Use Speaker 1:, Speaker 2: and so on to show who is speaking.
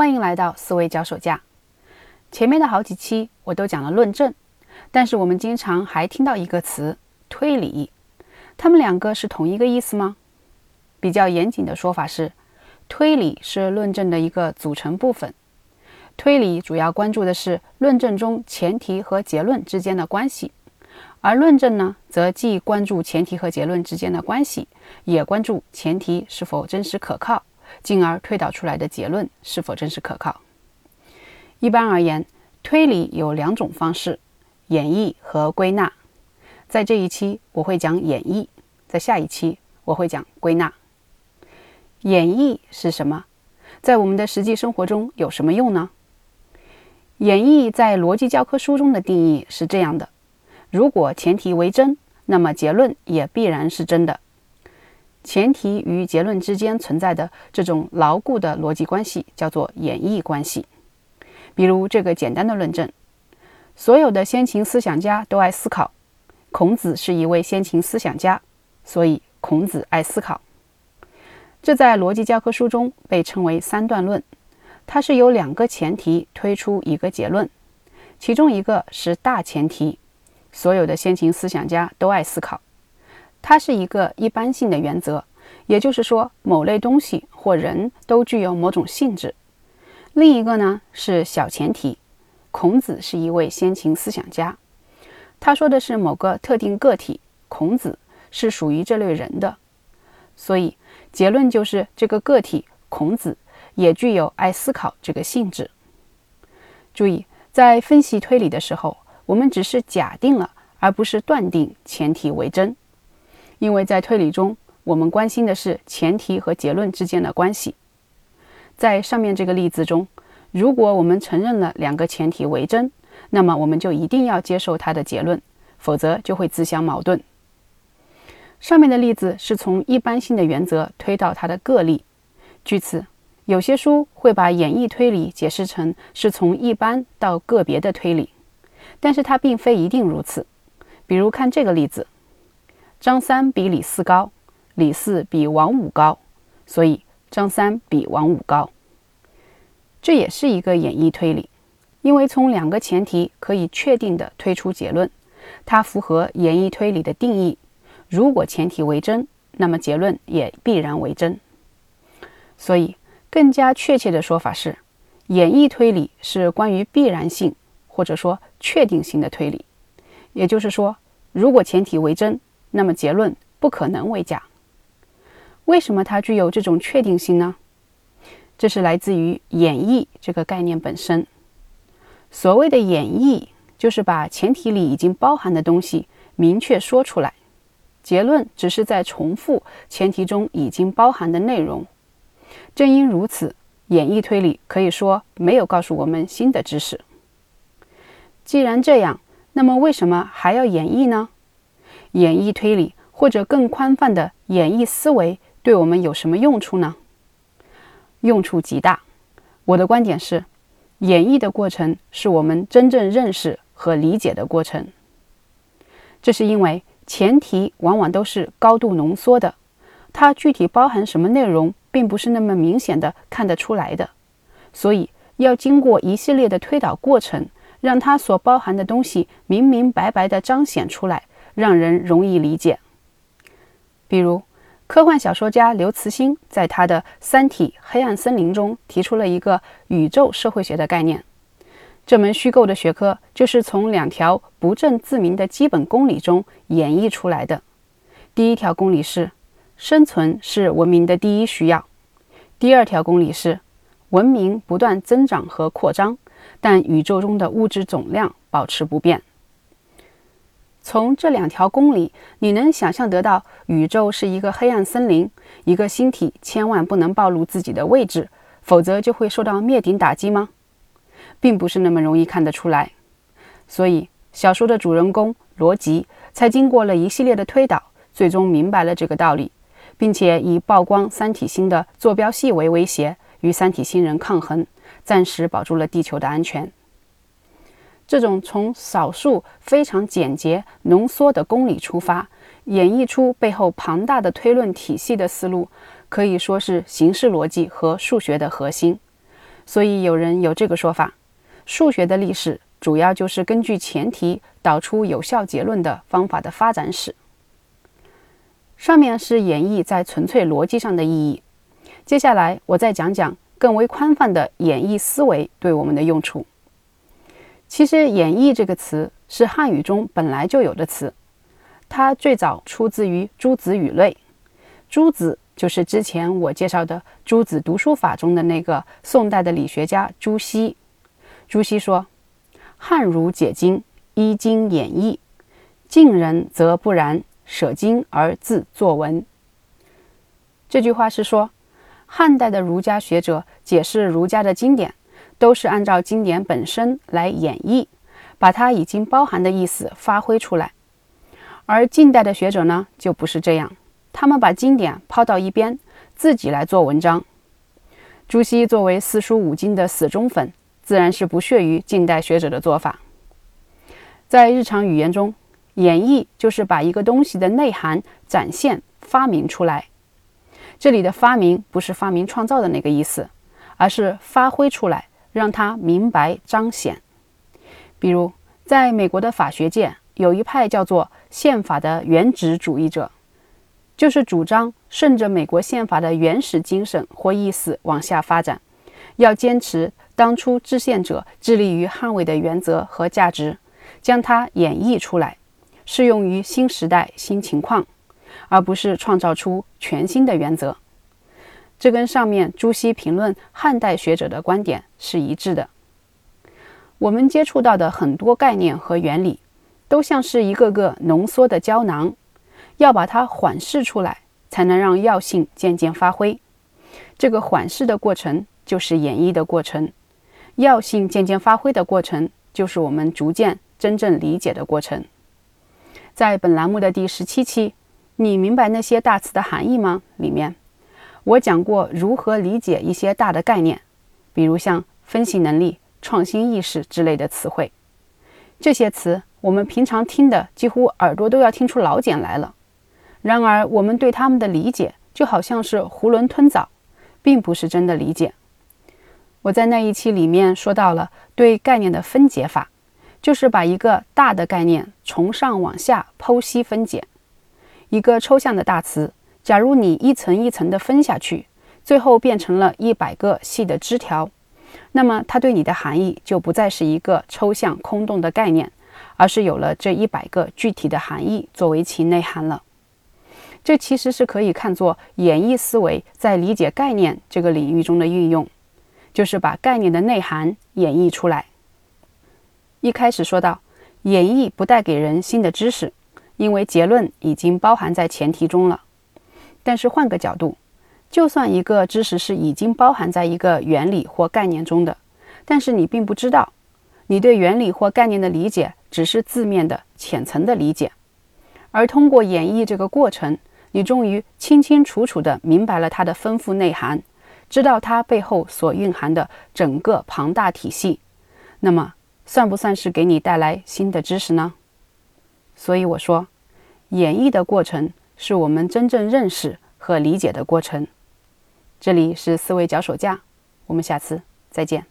Speaker 1: 欢迎来到思维脚手架。前面的好几期我都讲了论证，但是我们经常还听到一个词——推理。它们两个是同一个意思吗？比较严谨的说法是，推理是论证的一个组成部分。推理主要关注的是论证中前提和结论之间的关系，而论证呢，则既关注前提和结论之间的关系，也关注前提是否真实可靠，进而推导出来的结论是否真实可靠。一般而言，推理有两种方式：演绎和归纳。在这一期我会讲演绎，在下一期我会讲归纳。演绎是什么？在我们的实际生活中有什么用呢？演绎在逻辑教科书中的定义是这样的：如果前提为真，那么结论也必然是真的。前提与结论之间存在的这种牢固的逻辑关系叫做演绎关系。比如这个简单的论证：所有的先秦思想家都爱思考，孔子是一位先秦思想家，所以孔子爱思考。这在逻辑教科书中被称为三段论。它是由两个前提推出一个结论，其中一个是大前提，所有的先秦思想家都爱思考，它是一个一般性的原则，也就是说某类东西或人都具有某种性质。另一个呢是小前提，孔子是一位先秦思想家，他说的是某个特定个体，孔子是属于这类人的，所以结论就是这个个体孔子。也具有爱思考这个性质。注意，在分析推理的时候，我们只是假定了，而不是断定前提为真。因为在推理中，我们关心的是前提和结论之间的关系。在上面这个例子中，如果我们承认了两个前提为真，那么我们就一定要接受它的结论，否则就会自相矛盾。上面的例子是从一般性的原则推到它的个例，据此。有些书会把演绎推理解释成是从一般到个别的推理，但是它并非一定如此。比如看这个例子：张三比李四高，李四比王五高，所以张三比王五高。这也是一个演绎推理，因为从两个前提可以确定的推出结论，它符合演绎推理的定义。如果前提为真，那么结论也必然为真。所以。更加确切的说法是，演绎推理是关于必然性或者说确定性的推理。也就是说，如果前提为真，那么结论不可能为假。为什么它具有这种确定性呢？这是来自于演绎这个概念本身。所谓的演绎，就是把前提里已经包含的东西明确说出来，结论只是在重复前提中已经包含的内容。正因如此，演绎推理可以说没有告诉我们新的知识。既然这样，那么为什么还要演绎呢？演绎推理或者更宽泛的演绎思维对我们有什么用处呢？用处极大。我的观点是，演绎的过程是我们真正认识和理解的过程。这是因为前提往往都是高度浓缩的，它具体包含什么内容？并不是那么明显的看得出来的，所以要经过一系列的推导过程，让它所包含的东西明明白白的彰显出来，让人容易理解。比如，科幻小说家刘慈欣在他的《三体：黑暗森林》中提出了一个宇宙社会学的概念，这门虚构的学科就是从两条不证自明的基本公理中演绎出来的。第一条公理是。生存是文明的第一需要。第二条公理是，文明不断增长和扩张，但宇宙中的物质总量保持不变。从这两条公理，你能想象得到宇宙是一个黑暗森林，一个星体千万不能暴露自己的位置，否则就会受到灭顶打击吗？并不是那么容易看得出来。所以，小说的主人公罗辑才经过了一系列的推导，最终明白了这个道理。并且以曝光三体星的坐标系为威胁，与三体星人抗衡，暂时保住了地球的安全。这种从少数非常简洁浓缩的公理出发，演绎出背后庞大的推论体系的思路，可以说是形式逻辑和数学的核心。所以有人有这个说法：数学的历史主要就是根据前提导出有效结论的方法的发展史。上面是演绎在纯粹逻辑上的意义，接下来我再讲讲更为宽泛的演绎思维对我们的用处。其实“演绎”这个词是汉语中本来就有的词，它最早出自于《诸子语类》。诸子就是之前我介绍的诸子读书法中的那个宋代的理学家朱熹。朱熹说：“汉儒解经，依经演绎；晋人则不然。”舍经而自作文。这句话是说，汉代的儒家学者解释儒家的经典，都是按照经典本身来演绎，把它已经包含的意思发挥出来。而近代的学者呢，就不是这样，他们把经典抛到一边，自己来做文章。朱熹作为四书五经的死忠粉，自然是不屑于近代学者的做法。在日常语言中。演绎就是把一个东西的内涵展现、发明出来。这里的发明不是发明创造的那个意思，而是发挥出来，让它明白彰显。比如，在美国的法学界，有一派叫做宪法的原旨主义者，就是主张顺着美国宪法的原始精神或意思往下发展，要坚持当初制宪者致力于捍卫的原则和价值，将它演绎出来。适用于新时代新情况，而不是创造出全新的原则。这跟上面朱熹评论汉代学者的观点是一致的。我们接触到的很多概念和原理，都像是一个个浓缩的胶囊，要把它缓释出来，才能让药性渐渐发挥。这个缓释的过程就是演绎的过程，药性渐渐发挥的过程，就是我们逐渐真正理解的过程。在本栏目的第十七期，你明白那些大词的含义吗？里面我讲过如何理解一些大的概念，比如像分析能力、创新意识之类的词汇。这些词我们平常听的几乎耳朵都要听出老茧来了。然而，我们对他们的理解就好像是囫囵吞枣，并不是真的理解。我在那一期里面说到了对概念的分解法。就是把一个大的概念从上往下剖析分解，一个抽象的大词，假如你一层一层的分下去，最后变成了一百个细的枝条，那么它对你的含义就不再是一个抽象空洞的概念，而是有了这一百个具体的含义作为其内涵了。这其实是可以看作演绎思维在理解概念这个领域中的运用，就是把概念的内涵演绎出来。一开始说到，演绎不带给人新的知识，因为结论已经包含在前提中了。但是换个角度，就算一个知识是已经包含在一个原理或概念中的，但是你并不知道，你对原理或概念的理解只是字面的浅层的理解，而通过演绎这个过程，你终于清清楚楚地明白了它的丰富内涵，知道它背后所蕴含的整个庞大体系，那么。算不算是给你带来新的知识呢？所以我说，演绎的过程是我们真正认识和理解的过程。这里是思维脚手架，我们下次再见。